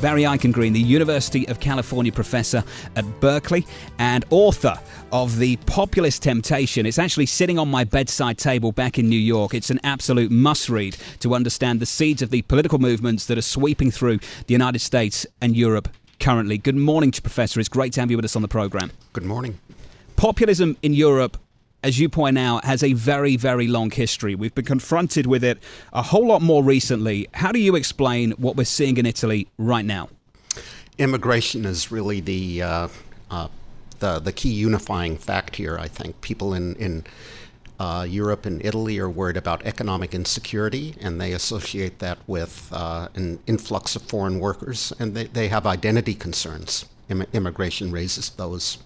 Barry Eichengreen, the University of California professor at Berkeley and author of The Populist Temptation. It's actually sitting on my bedside table back in New York. It's an absolute must read to understand the seeds of the political movements that are sweeping through the United States and Europe currently. Good morning, Professor. It's great to have you with us on the program. Good morning. Populism in Europe as you point out, has a very, very long history. We've been confronted with it a whole lot more recently. How do you explain what we're seeing in Italy right now? Immigration is really the uh, uh, the the key unifying fact here. I think people in in uh, Europe and Italy are worried about economic insecurity, and they associate that with uh, an influx of foreign workers, and they, they have identity concerns. Im- immigration raises those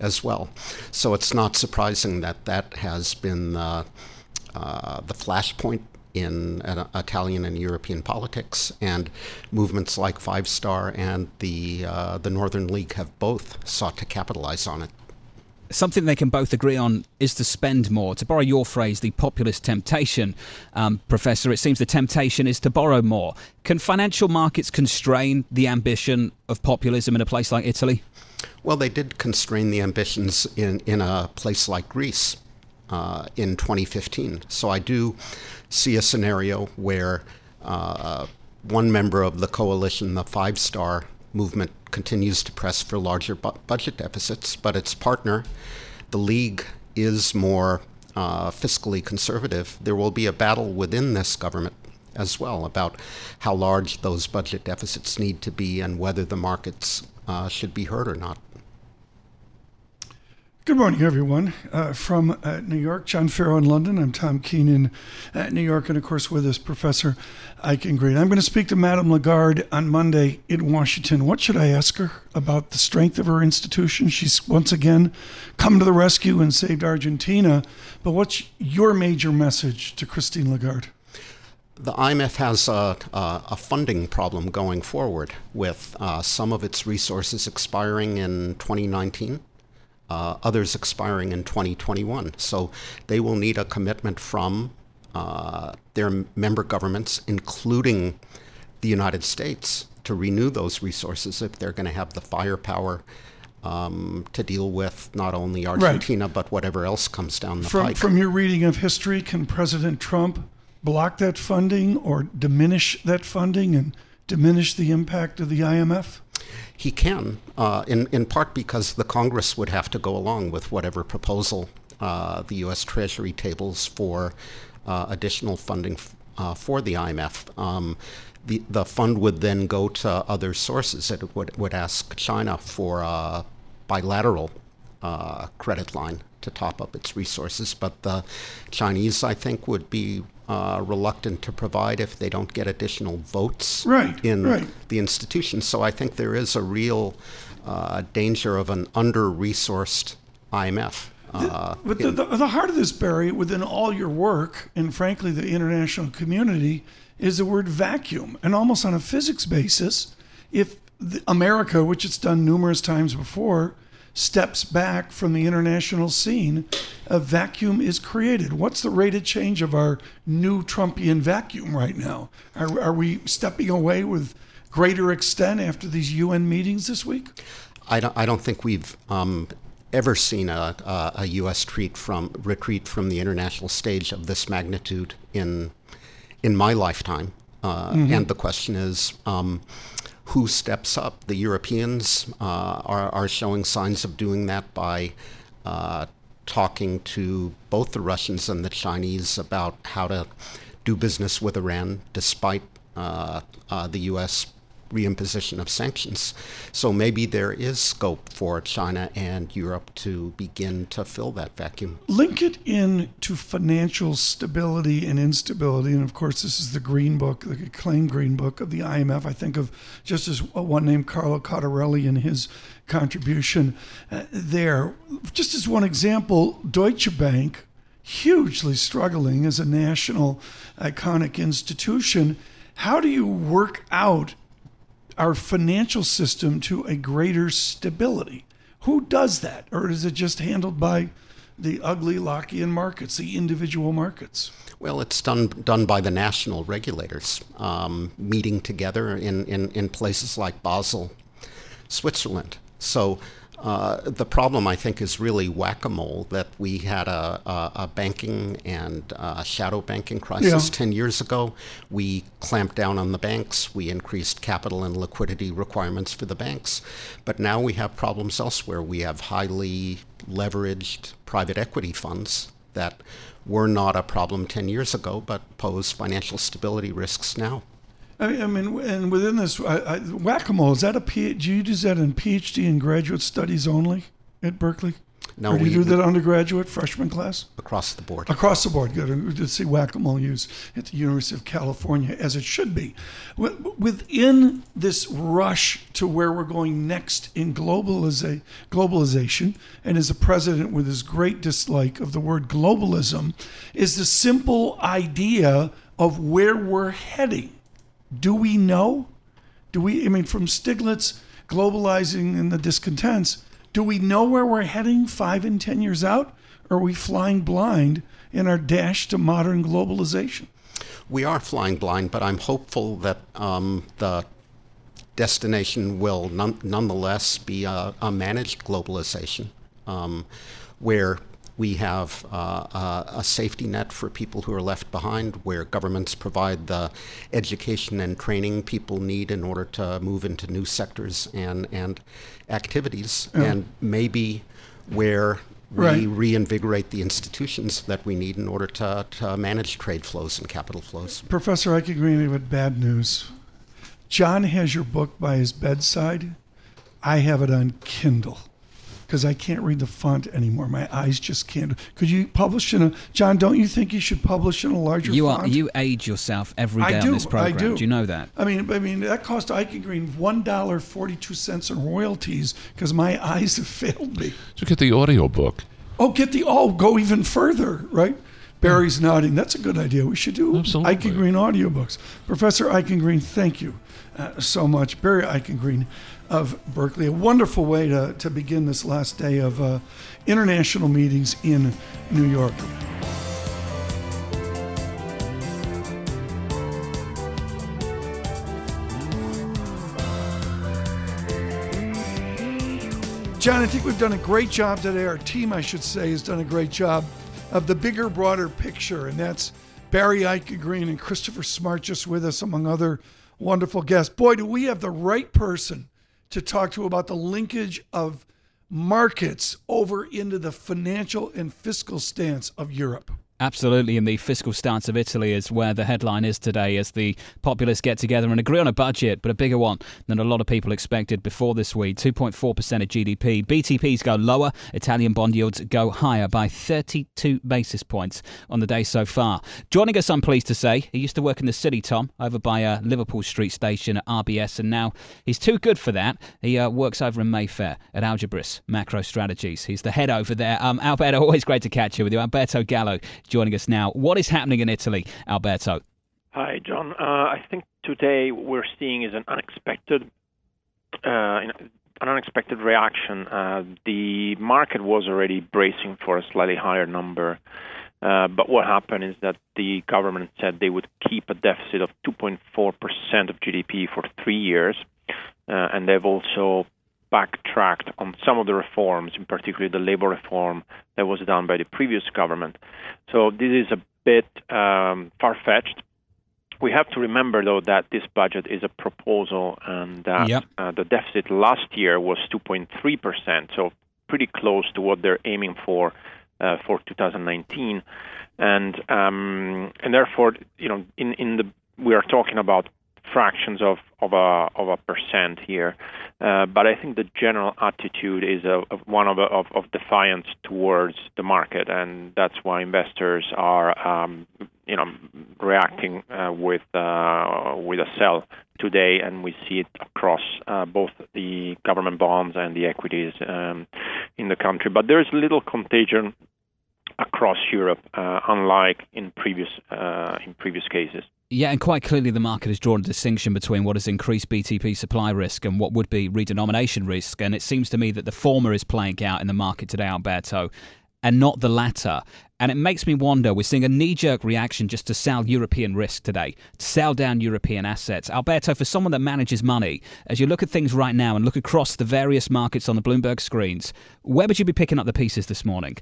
as well. So it's not surprising that that has been uh, uh, the flashpoint in uh, Italian and European politics, and movements like Five Star and the uh, the Northern League have both sought to capitalize on it. Something they can both agree on is to spend more. To borrow your phrase, the populist temptation, um, Professor, it seems the temptation is to borrow more. Can financial markets constrain the ambition of populism in a place like Italy? Well, they did constrain the ambitions in, in a place like Greece uh, in 2015. So I do see a scenario where uh, one member of the coalition, the Five Star Movement, continues to press for larger bu- budget deficits, but its partner, the League, is more uh, fiscally conservative. There will be a battle within this government as well about how large those budget deficits need to be and whether the markets uh, should be heard or not. Good morning, everyone. Uh, from uh, New York, John Ferro in London. I'm Tom Keenan at New York, and of course, with us, Professor Eichengreen. I'm going to speak to Madame Lagarde on Monday in Washington. What should I ask her about the strength of her institution? She's once again come to the rescue and saved Argentina. But what's your major message to Christine Lagarde? The IMF has a, a, a funding problem going forward with uh, some of its resources expiring in 2019 uh, others expiring in 2021. So they will need a commitment from uh, their member governments, including the United States, to renew those resources if they're going to have the firepower um, to deal with not only Argentina right. but whatever else comes down the from, pike. From your reading of history, can President Trump block that funding or diminish that funding and diminish the impact of the IMF? He can, uh, in, in part because the Congress would have to go along with whatever proposal uh, the U.S. Treasury tables for uh, additional funding f- uh, for the IMF. Um, the, the fund would then go to other sources. It would, would ask China for a bilateral uh, credit line to top up its resources, but the Chinese, I think, would be uh, reluctant to provide if they don't get additional votes right, in right. the institution. So I think there is a real uh, danger of an under-resourced IMF. Uh, but the, the, the, heart of this, Barry, within all your work, and frankly the international community, is the word vacuum. And almost on a physics basis, if America, which it's done numerous times before, steps back from the international scene, a vacuum is created. What's the rate of change of our new Trumpian vacuum right now? Are, are we stepping away with greater extent after these UN meetings this week? I don't, I don't think we've um, ever seen a, a, a U.S. retreat from, retreat from the international stage of this magnitude in, in my lifetime. Uh, mm-hmm. And the question is, um, who steps up. The Europeans uh, are, are showing signs of doing that by uh, talking to both the Russians and the Chinese about how to do business with Iran, despite uh, uh the U.S reimposition of sanctions. So maybe there is scope for China and Europe to begin to fill that vacuum. Link it in to financial stability and instability. And of course, this is the Green Book, the acclaimed Green Book of the IMF. I think of just as one named Carlo Cottarelli and his contribution uh, there. Just as one example, Deutsche Bank hugely struggling as a national iconic institution. How do you work out our financial system to a greater stability? Who does that? Or is it just handled by the ugly Lockean markets, the individual markets? Well, it's done done by the national regulators, um, meeting together in, in, in places like Basel, Switzerland. So uh, the problem, I think, is really whack-a-mole. That we had a, a, a banking and uh, shadow banking crisis Yeah. ten years ago. We clamped down on the banks. We increased capital and liquidity requirements for the banks. But now we have problems elsewhere. We have highly leveraged private equity funds that were not a problem ten years ago, but pose financial stability risks now. I mean, I mean and within this, I, I, whack-a-mole, is that a P, do you use that in PhD and graduate studies only at Berkeley? No, or do you we- do that undergraduate freshman class? Across the board. Across the board, good. We did see whack-a-mole used at the University of California, as it should be. Within this rush to where we're going next in globaliza- globalization, and as a president with his great dislike of the word globalism, is the simple idea of where we're heading. Do we know? Do we, I mean, from Stiglitz globalizing and the discontents, do we know where we're heading five and 10 years out? Or are we flying blind in our dash to modern globalization? We are flying blind, but I'm hopeful that um, the destination will none, nonetheless be a, a managed globalization um, where we have uh, a, a safety net for people who are left behind, where governments provide the education and training people need in order to move into new sectors and, and activities, and maybe where we Right. reinvigorate the institutions that we need in order to, to manage trade flows and capital flows. Professor Eichengreen with bad news. John has your book by his bedside. I have it on Kindle because I can't read the font anymore. My eyes just can't. Could you publish in a John? Don't you think you should publish in a larger You font? are you age yourself every day I on this program. I do. do you know that? I mean, I mean that cost Eichengreen one dollar forty two cents in royalties because my eyes have failed me. So get the audio book. Oh, get the oh, go even further, right? Barry's nodding. That's a good idea. We should do Absolutely. Eichengreen audiobooks. Professor Eichengreen, thank you uh, so much. Barry Eichengreen of Berkeley. A wonderful way to, to begin this last day of uh, international meetings in New York. John, I think we've done a great job today. Our team, I should say, has done a great job of the bigger, broader picture. And that's Barry Eichengreen and Christopher Smart just with us, among other wonderful guests. Boy, do we have the right person to talk to about the linkage of markets over into the financial and fiscal stance of Europe. Absolutely, and the fiscal stance of Italy is where the headline is today as the populists get together and agree on a budget, but a bigger one than a lot of people expected before this week 2.4% of GDP. BTPs go lower, Italian bond yields go higher by 32 basis points on the day so far. Joining us, I'm pleased to say, he used to work in the city, Tom, over by uh, Liverpool Street Station at RBS, and now he's too good for that. He uh, works over in Mayfair at Algebris Macro Strategies. He's the head over there. Um, Alberto, always great to catch you with you. Alberto Gallo joining us now. What is happening in Italy, Alberto? Hi, John. Uh, I think today we're seeing is an unexpected, uh, an unexpected reaction. Uh, the market was already bracing for a slightly higher number, uh, but what happened is that the government said they would keep a deficit of 2.4% of GDP for three years, uh, and they've also backtracked on some of the reforms, in particular the labor reform that was done by the previous government. So this is a bit um, far-fetched. We have to remember, though, that this budget is a proposal and that Yep. uh, the deficit last year was 2.3%, so pretty close to what they're aiming for uh, for 2019. And um, and therefore, you know, in, in the we are talking about fractions of, of a of a percent here, uh, but I think the general attitude is a, of one of, a, of of defiance towards the market, and that's why investors are um, you know reacting uh, with uh, with a sell today, and we see it across uh, both the government bonds and the equities um, in the country. But there's little contagion across Europe, uh, unlike in previous uh, in previous cases. Yeah, and quite clearly the market has drawn a distinction between what is increased BTP supply risk and what would be redenomination risk. And it seems to me that the former is playing out in the market today, Alberto, and not the latter. And it makes me wonder we're seeing a knee jerk reaction just to sell European risk today, to sell down European assets. Alberto, for someone that manages money, as you look at things right now and look across the various markets on the Bloomberg screens, where would you be picking up the pieces this morning?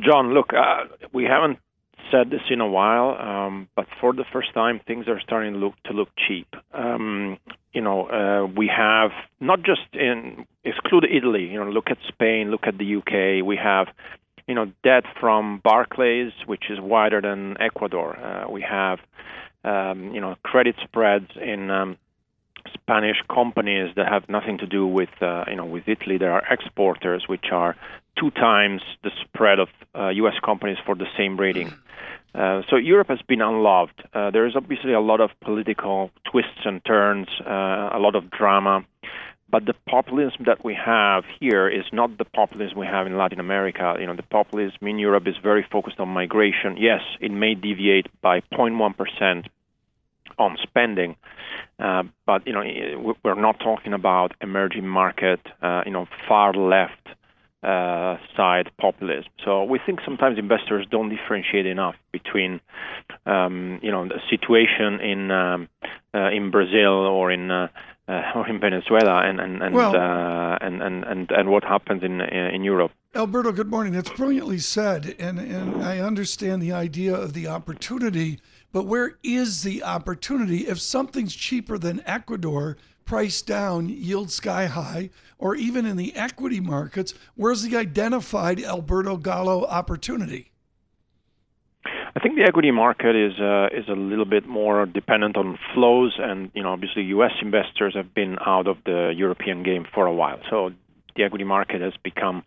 John, look, uh, we haven't said this in a while, um, but for the first time, things are starting to look to look cheap. Um, you know, uh, we have not just in exclude Italy. You know, look at Spain, look at the UK. We have, you know, debt from Barclays, which is wider than Ecuador. Uh, we have, um, you know, credit spreads in um, Spanish companies that have nothing to do with, uh, you know, with Italy. There are exporters which are two times the spread of uh, U.S. companies for the same rating. Uh, so Europe has been unloved. Uh, there is obviously a lot of political twists and turns, uh, a lot of drama, but the populism that we have here is not the populism we have in Latin America. You know, the populism in Europe is very focused on migration. Yes, it may deviate by 0.1 percent on spending, uh, but you know, we're not talking about emerging market, uh, you know, far left uh, side populism. So we think sometimes investors don't differentiate enough between, um, you know, the situation in um, uh, in Brazil or in uh, uh or in Venezuela and and and, well, uh, and, and, and and what happens in in Europe. Alberto, good morning. That's brilliantly said, and and I understand the idea of the opportunity. But where is the opportunity if something's cheaper than Ecuador? price down, yield sky high, or even in the equity markets, where's the identified Alberto Gallo opportunity? I think the equity market is uh, is a little bit more dependent on flows, and you know, obviously, U.S. investors have been out of the European game for a while. So the equity market has become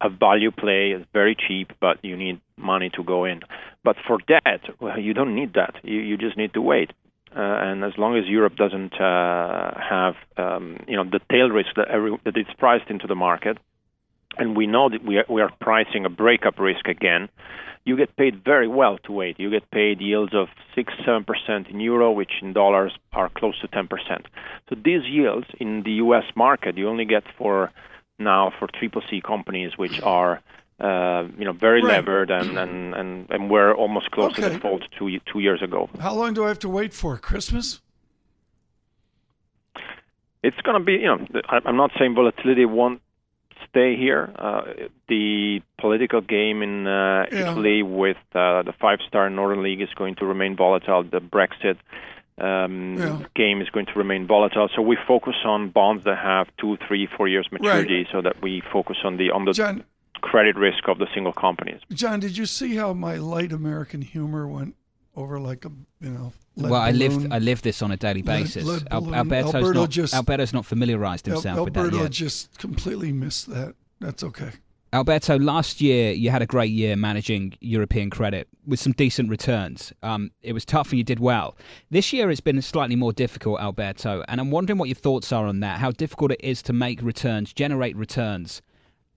a value play. It's very cheap, but you need money to go in. But for debt, well, you don't need that. You you just need to wait. Uh, and as long as Europe doesn't uh, have, um, you know, the tail risk that, every, that is priced into the market, and we know that we are, we are pricing a breakup risk again, you get paid very well to wait. You get paid yields of six, seven percent in euro, which in dollars are close to ten percent. So these yields in the U.S. market, you only get for now for triple C companies, which are uh, you know, very right. levered, and, and, and, and we're almost close okay. to default two two years ago. How long do I have to wait for Christmas? It's going to be, you know, I'm not saying volatility won't stay here. Uh, the political game in uh, yeah. Italy with uh, the five-star Northern League is going to remain volatile. The Brexit um, yeah. game is going to remain volatile. So we focus on bonds that have two, three, four years maturity, right. so that we focus on the on the John, credit risk of the single companies. John, did you see how my light American humor went over like a you know? well, I live I live this on a daily basis. Lead, lead Al- Alberto's Alberto not just, Alberto's not familiarized himself Al- with that Alberto yet. just completely missed that. That's okay. Alberto, last year you had a great year managing European credit with some decent returns. Um, it was tough and you did well. This year it's been slightly more difficult, Alberto, and I'm wondering what your thoughts are on that. How difficult it is to make returns, generate returns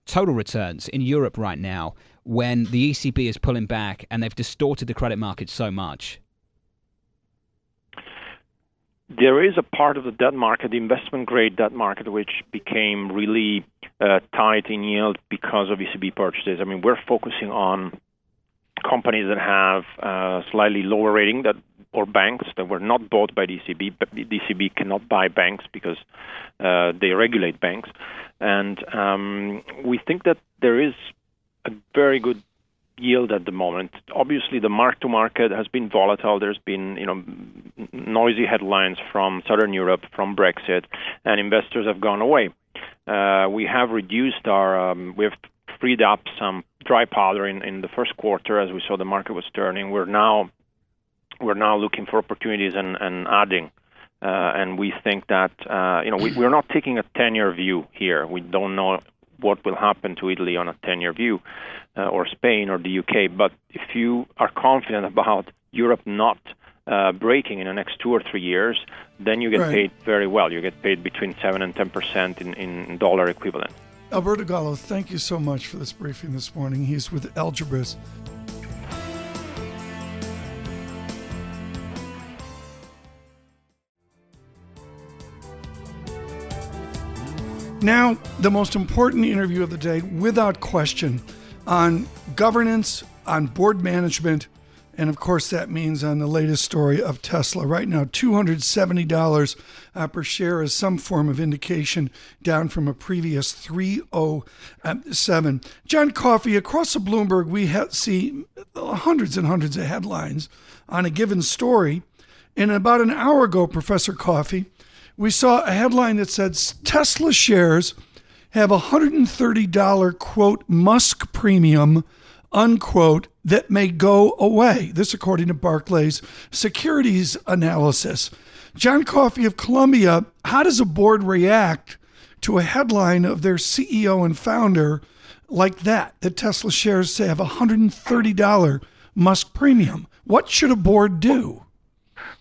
total returns in Europe right now when the ECB is pulling back and they've distorted the credit market so much? There is a part of the debt market, the investment grade debt market, which became really tight in yield because of ECB purchases. I mean, we're focusing on companies that have uh, slightly lower rating that or banks that were not bought by ECB, but ECB cannot buy banks because uh, they regulate banks. And um, we think that there is a very good yield at the moment. Obviously, the mark to market has been volatile. There's been, you know, noisy headlines from Southern Europe, from Brexit, and investors have gone away. Uh, we have reduced our, um, we have freed up some dry powder in, in the first quarter as we saw the market was turning. We're now we're now looking for opportunities and, and adding uh, and we think that uh, you know we, we're not taking a 10-year view here. We don't know what will happen to Italy on a 10-year view, uh, or Spain or the UK. But if you are confident about Europe not uh, breaking in the next two or three years, then you get right. paid very well. You get paid between seven and ten percent in, in dollar equivalent. Alberto Gallo, thank you so much for this briefing this morning. He's with Algebris. Now, the most important interview of the day, without question, on governance, on board management, and of course, that means on the latest story of Tesla. Right now, $270 uh, per share is some form of indication, down from a previous 307. John Coffee, across the Bloomberg, we see hundreds and hundreds of headlines on a given story. And about an hour ago, Professor Coffee, we saw a headline that said Tesla shares have a $130 quote Musk premium unquote that may go away. This according to Barclays securities analysis. John Coffee of Columbia, how does a board react to a headline of their CEO and founder like that, that Tesla shares say have a $130 Musk premium? What should a board do?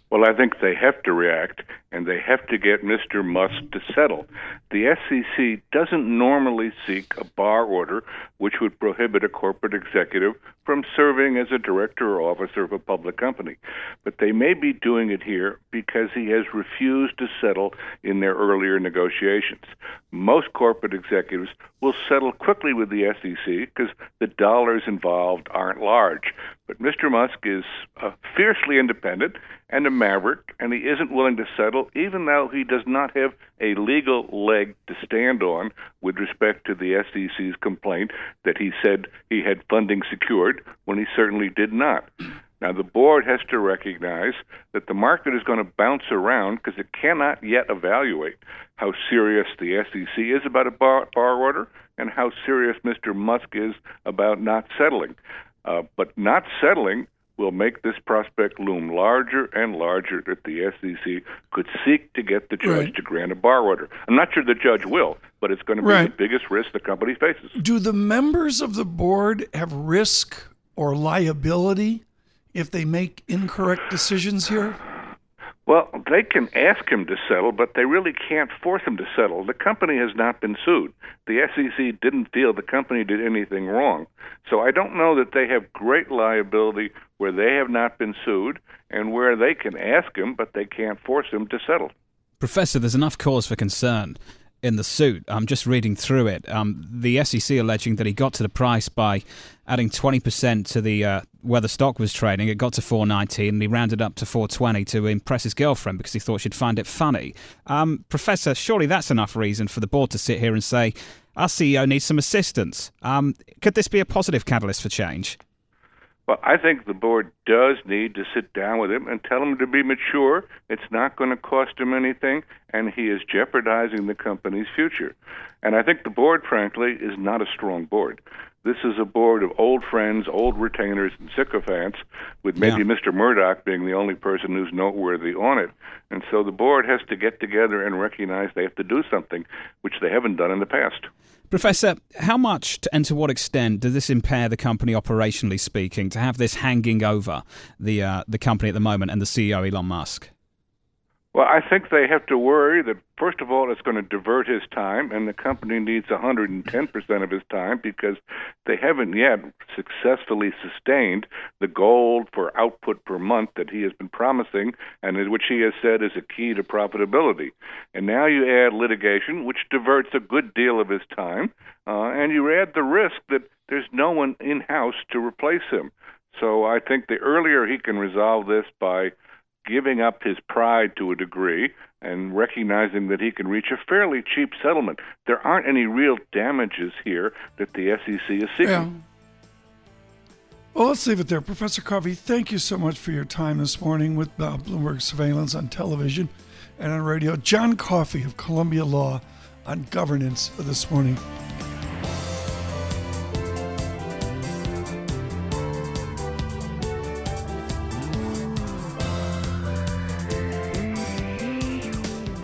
Well, I think they have to react and they have to get Mr. Musk to settle. The SEC doesn't normally seek a bar order which would prohibit a corporate executive from serving as a director or officer of a public company. But they may be doing it here because he has refused to settle in their earlier negotiations. Most corporate executives will settle quickly with the SEC because the dollars involved aren't large. But Mr. Musk is uh, fiercely independent and a maverick, and he isn't willing to settle, even though he does not have a legal leg to stand on with respect to the SEC's complaint that he said he had funding secured when he certainly did not. Now, the board has to recognize that the market is going to bounce around because it cannot yet evaluate how serious the SEC is about a bar, bar order and how serious Mr. Musk is about not settling. Uh, but not settling will make this prospect loom larger and larger that the SEC could seek to get the judge right. to grant a bar order. I'm not sure the judge will, but it's going to be right. the biggest risk the company faces. Do the members of the board have risk or liability if they make incorrect decisions here? Well, they can ask him to settle, but they really can't force him to settle. The company has not been sued. The SEC didn't feel the company did anything wrong. So I don't know that they have great liability where they have not been sued and where they can ask him, but they can't force him to settle. Professor, there's enough cause for concern in the suit. I'm just reading through it. Um, the SEC alleging that he got to the price by adding 20% to the uh, where the stock was trading. It got to 419 and he rounded up to 420 to impress his girlfriend because he thought she'd find it funny. Um, Professor, surely that's enough reason for the board to sit here and say, our CEO needs some assistance. Um, could this be a positive catalyst for change? Well, I think the board does need to sit down with him and tell him to be mature. It's not going to cost him anything, and he is jeopardizing the company's future. And I think the board, frankly, is not a strong board. This is a board of old friends, old retainers, and sycophants, with maybe yeah. Mr. Murdoch being the only person who's noteworthy on it. And so the board has to get together and recognize they have to do something, which they haven't done in the past. Professor, how much and to what extent does this impair the company operationally speaking to have this hanging over the uh, the company at the moment and the CEO Elon Musk? Well, I think they have to worry that, first of all, it's going to divert his time, and the company needs 110% of his time because they haven't yet successfully sustained the goal for output per month that he has been promising and which he has said is a key to profitability. And now you add litigation, which diverts a good deal of his time, uh, and you add the risk that there's no one in house to replace him. So I think the earlier he can resolve this by giving up his pride to a degree and recognizing that he can reach a fairly cheap settlement. There aren't any real damages here that the SEC is seeking. Yeah. Well, let's leave it there. Professor Coffee, thank you so much for your time this morning with uh, Bloomberg Surveillance on television and on radio. John Coffee of Columbia Law on governance this morning.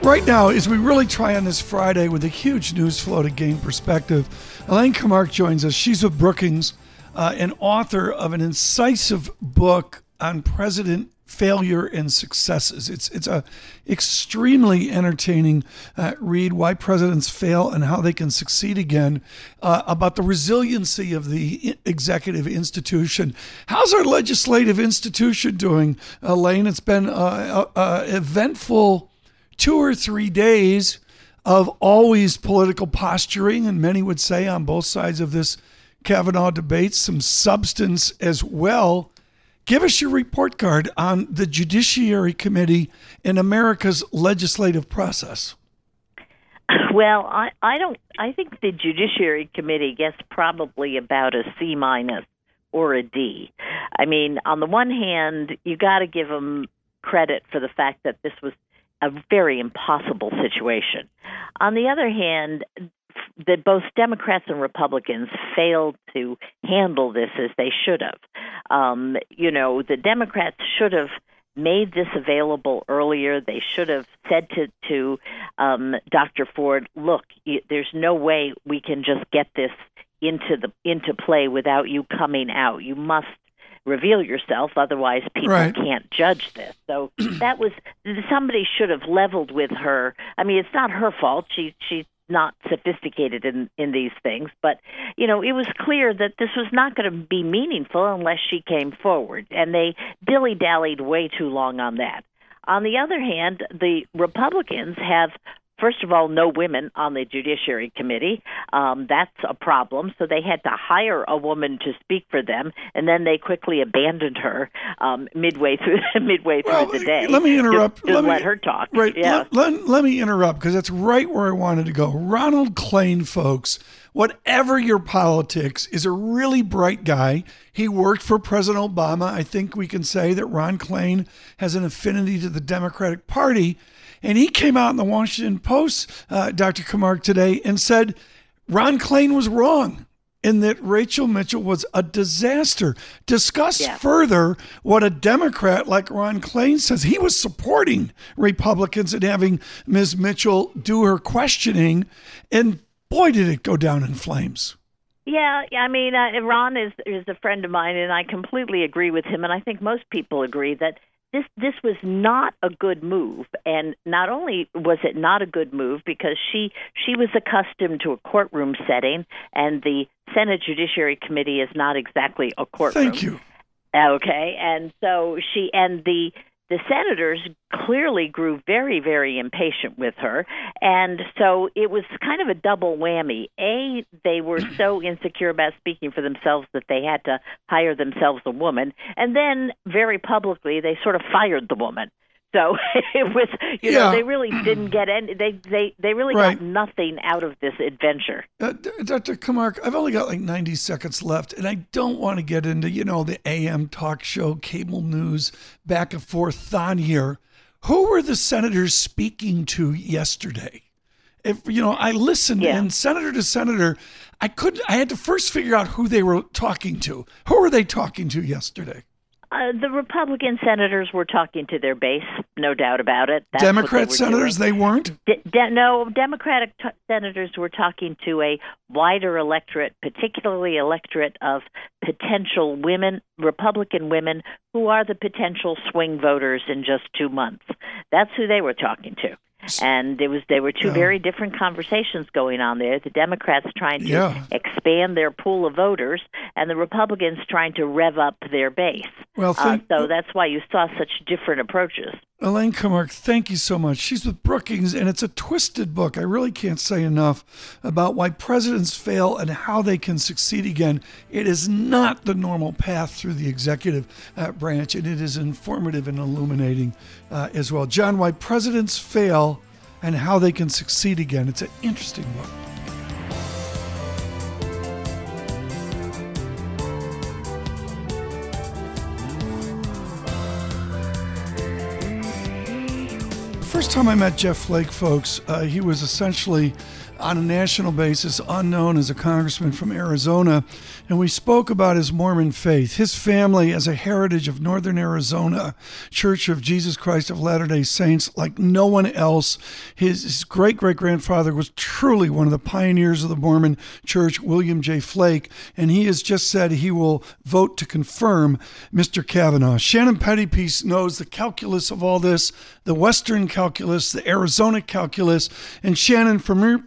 Right now, as we really try on this Friday with a huge news flow to gain perspective, Elaine Kamarck joins us. She's with Brookings, uh, an author of an incisive book on President failure and successes. It's it's a extremely entertaining uh, read why presidents fail and how they can succeed again uh, about the resiliency of the executive institution. How's our legislative institution doing, Elaine? It's been an eventful two or three days of always political posturing, and many would say on both sides of this Kavanaugh debate, some substance as well. Give us your report card on the Judiciary Committee in America's legislative process. Well, I, I don't. I think the Judiciary Committee gets probably about a C minus or a D. I mean, on the one hand, you got to give them credit for the fact that this was a very impossible situation. On the other hand, that both Democrats and Republicans failed to handle this as they should have. Um, you know, the Democrats should have made this available earlier. They should have said to to um, Dr. Ford, "Look, there's no way we can just get this into the into play without you coming out. You must." Reveal yourself otherwise people right. can't judge this. So that was somebody should have leveled with her. I mean it's not her fault. She she's not sophisticated in in these things but you know it was clear that this was not going to be meaningful unless she came forward and they dilly dallied way too long on that. On the other hand the republicans have first of all, no women on the Judiciary Committee. Um, that's a problem. So they had to hire a woman to speak for them, and then they quickly abandoned her um, midway through midway through well, the day. Let me interrupt. Just, let, me, her talk. Right. Yeah. Let, let, let me interrupt because that's right where I wanted to go. Ronald Klain, folks. Whatever your politics, is a really bright guy. He worked for President Obama. I think we can say that Ron Klain has an affinity to the Democratic Party. And he came out in the Washington Post, uh, Dr. Kamarck, today and said Ron Klain was wrong in that Rachel Mitchell was a disaster. Discuss yeah. further what a Democrat like Ron Klain says. He was supporting Republicans and having Ms. Mitchell do her questioning, and boy, did it go down in flames. Yeah, I mean, uh, Ron is is a friend of mine, and I completely agree with him. And I think most people agree that this this was not a good move and not only was it not a good move because she she was accustomed to a courtroom setting and the Senate Judiciary Committee is not exactly a courtroom. Thank you. Okay, and so she and the the senators clearly grew very, very impatient with her. And so it was kind of a double whammy. A, they were so insecure about speaking for themselves that they had to hire themselves a woman. And then, very publicly, they sort of fired the woman. So it was, you Yeah. know, they really didn't get any. They they they really Right. got nothing out of this adventure. Uh, Dr. Kamarck, I've only got like 90 seconds left, and I don't want to get into, you know, the AM talk show, cable news, back and forth on here. Who were the senators speaking to yesterday? If you know, I listened, Yeah. and senator to senator, I couldn't. I had to first figure out who they were talking to. Who were they talking to yesterday? Uh, the Republican senators were talking to their base, no doubt about it. That's what they Democrat senators? doing. They weren't. De- de- no, Democratic t- senators were talking to a wider electorate, particularly electorate of potential women, Republican women, who are the potential swing voters in just two months. That's who they were talking to. And it was there were two Yeah. very different conversations going on there. The Democrats trying to Yeah. expand their pool of voters, and the Republicans trying to rev up their base. Well, Uh, so that's why you saw such different approaches. Elaine Kamarck, thank you so much. She's with Brookings, and it's a twisted book. I really can't say enough about why presidents fail and how they can succeed again. It is not the normal path through the executive uh, branch, and it is informative and illuminating uh, as well. John, why presidents fail and how they can succeed again. It's an interesting book. Time I met Jeff Flake, folks, uh, he was essentially on a national basis, unknown as a congressman from Arizona. And we spoke about his Mormon faith. His family, as a heritage of Northern Arizona, Church of Jesus Christ of Latter day Saints, like no one else. His, his great great grandfather was truly one of the pioneers of the Mormon church, William J. Flake. And he has just said he will vote to confirm Mr. Kavanaugh. Shannon Pettypiece knows the calculus of all this, the Western calculus, the Arizona calculus. And Shannon, from your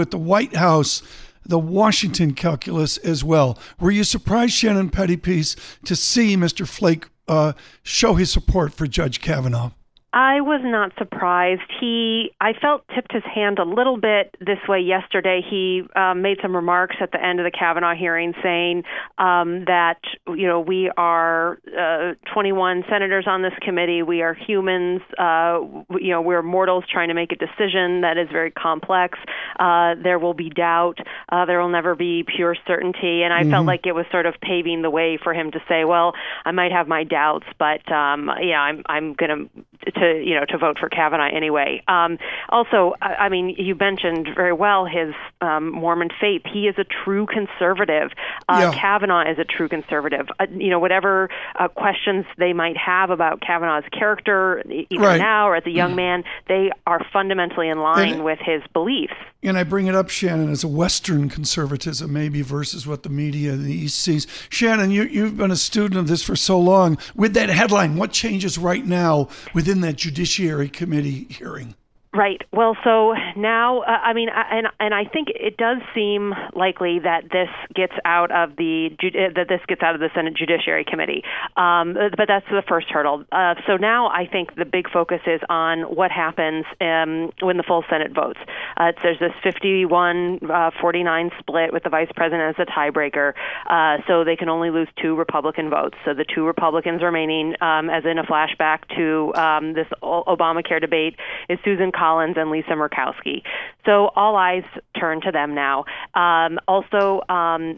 at the White House, the Washington calculus as well. Were you surprised, Shannon Pettypiece, to see Mr. Flake uh, show his support for Judge Kavanaugh? I was not surprised. He, I felt, tipped his hand a little bit this way yesterday. He um, made some remarks at the end of the Kavanaugh hearing saying um, that, you know, we are uh, 21 senators on this committee. We are humans. Uh, you know, we're mortals trying to make a decision that is very complex. Uh, there will be doubt. Uh, there will never be pure certainty. And I mm-hmm. felt like it was sort of paving the way for him to say, well, I might have my doubts, but, um, yeah, I'm, I'm going to to you know to vote for Kavanaugh anyway. Um, also, I, I mean, you mentioned very well his um, Mormon faith. He is a true conservative. Uh, yeah. Kavanaugh is a true conservative. Uh, you know, whatever uh, questions they might have about Kavanaugh's character, either right. now or as a young mm. man, they are fundamentally in line and, with his beliefs. And I bring it up, Shannon, as a Western conservatism, maybe versus what the media in the East sees. Shannon, you, you've been a student of this for so long. With that headline, what changes right now within that Judiciary Committee hearing? Right. Well, so now, uh, I mean, and and I think it does seem likely that this gets out of the uh, that this gets out of the Senate Judiciary Committee. Um, but that's the first hurdle. Uh, so now I think the big focus is on what happens um, when the full Senate votes. Uh, there's this 51-49 uh, split with the Vice President as a tiebreaker, uh, so they can only lose two Republican votes. So the two Republicans remaining, um, as in a flashback to um, this Obamacare debate, is Susan. Collins and Lisa Murkowski. So all eyes turn to them now. Um, also, um,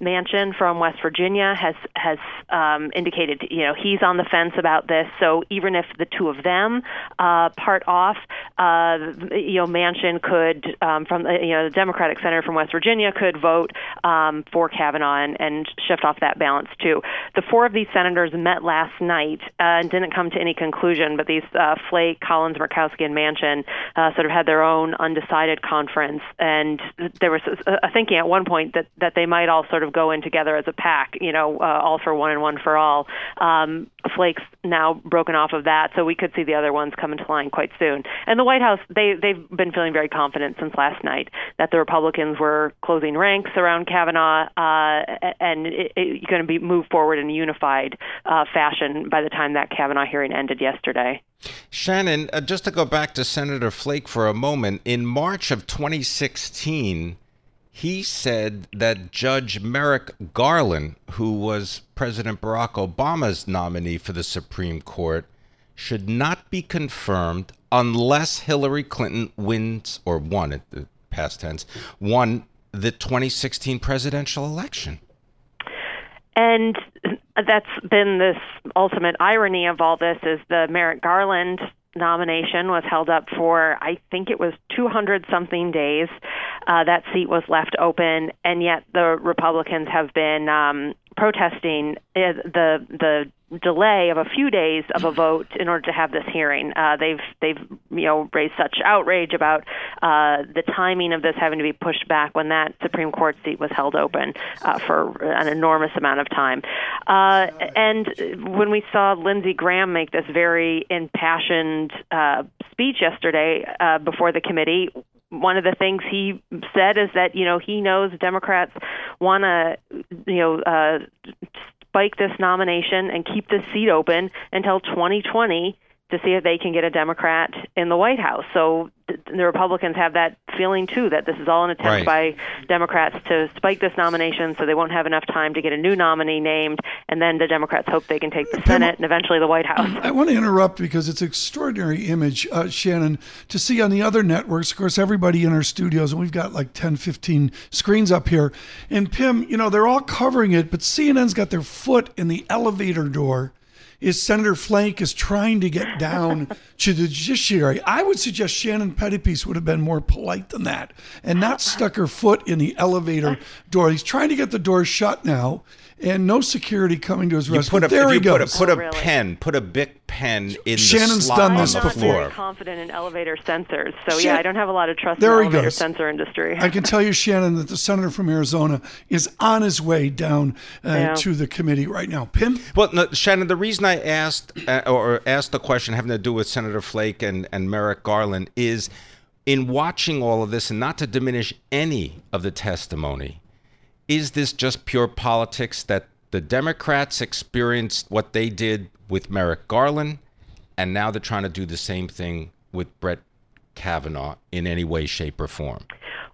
from West Virginia has has um, indicated, you know, he's on the fence about this. So even if the two of them uh, part off, uh, you know, Manchin could, um, from you know, the Democratic senator from West Virginia could vote um, for Kavanaugh and, and shift off that balance too. The four of these senators met last night uh, and didn't come to any conclusion, but these uh, Flake, Collins, Murkowski, and Manchin uh, sort of had their own undecided conference, and there was a thinking at one point that that they might all sort of go in together as a pack, you know, uh, all for one and one for all. Um, Flake's now broken off of that, so we could see the other ones come into line quite soon. And the White House, they they've been feeling very confident since last night that the Republicans were closing ranks around Kavanaugh uh, and it, it, going to be move forward in a unified uh, fashion by the time that Kavanaugh hearing ended yesterday. Shannon, uh, just to go back to Senator Flake for a moment, in March of 2016, he said that Judge Merrick Garland, who was President Barack Obama's nominee for the Supreme Court, should not be confirmed unless Hillary Clinton wins or won at the past tense won the 2016 presidential election. And that's been this ultimate irony of all this is the Merrick Garland nomination was held up for I think it was 200 something days. Uh, that seat was left open, and yet the Republicans have been um, protesting uh, the the delay of a few days of a vote in order to have this hearing. Uh, they've they've you know raised such outrage about uh, the timing of this having to be pushed back when that Supreme Court seat was held open uh, for an enormous amount of time. Uh, and when we saw Lindsey Graham make this very impassioned uh, speech yesterday uh, before the committee, one of the things he said is that you know he knows Democrats want to you know uh, spike this nomination and keep this seat open until 2020 to see if they can get a Democrat in the White House. So the Republicans have that feeling too that this is all an attempt right. by Democrats to spike this nomination so they won't have enough time to get a new nominee named, and then the Democrats hope they can take the Senate and eventually the White House. I want to interrupt because it's an extraordinary image, uh, Shannon, to see on the other networks. Of course, everybody in our studios, and we've got like 10, 15 screens up here. And Pim, you know, they're all covering it, but CNN's got their foot in the elevator door is Senator Flake is trying to get down to the judiciary. I would suggest Shannon Pettypiece would have been more polite than that and not stuck her foot in the elevator door. He's trying to get the door shut now and no security coming to his You rescue. put a, there if he you put a, put a Oh, really? pen, put a big pen in Shannon's the slot done on this the I'm not before. very confident in elevator sensors, so Shit. yeah, I don't have a lot of trust There in the elevator goes. sensor industry. I can tell you, Shannon, that the senator from Arizona is on his way down uh, Yeah. to the committee right now. Pim? Well, no, Shannon, the reason I asked uh, or asked the question having to do with Senator Flake and, and Merrick Garland is in watching all of this, and not to diminish any of the testimony, is this just pure politics that the Democrats experienced what they did with Merrick Garland, and now they're trying to do the same thing with Brett Kavanaugh in any way, shape, or form?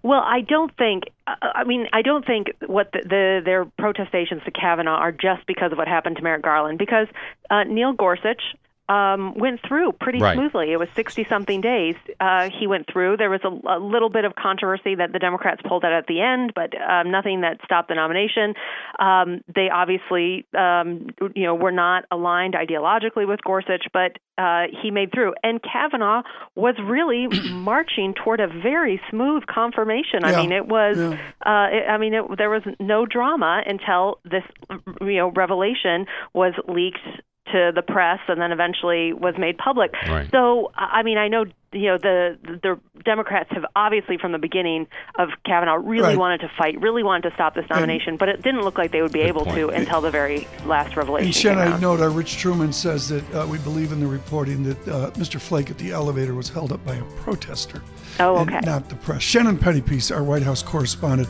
Well, I don't think. uh, I mean, I don't think what the, the their protestations to Kavanaugh are just because of what happened to Merrick Garland. Because uh, Neil Gorsuch um, went through pretty Right. smoothly. It was sixty something days. Uh, he went through. There was a, a little bit of controversy that the Democrats pulled out at the end, but um, nothing that stopped the nomination. Um, they obviously, um, you know, were not aligned ideologically with Gorsuch, but uh, he made through. And Kavanaugh was really marching toward a very smooth confirmation. I Yeah. mean, it was. Yeah. Uh, it, I mean, it, there was no drama until this, you know, revelation was leaked to the press and then eventually was made public. Right. So, I I mean, I know you know the the Democrats have obviously from the beginning of Kavanaugh really Right. wanted to fight, really wanted to stop this nomination, but it didn't look like they would be able point. to until the very last revelation. And Shannon, I out. note uh, Rich Truman says that uh, we believe in the reporting that uh, Mr. Flake at the elevator was held up by a protester. Oh, and okay. not the press. Shannon Pettypiece, our White House correspondent.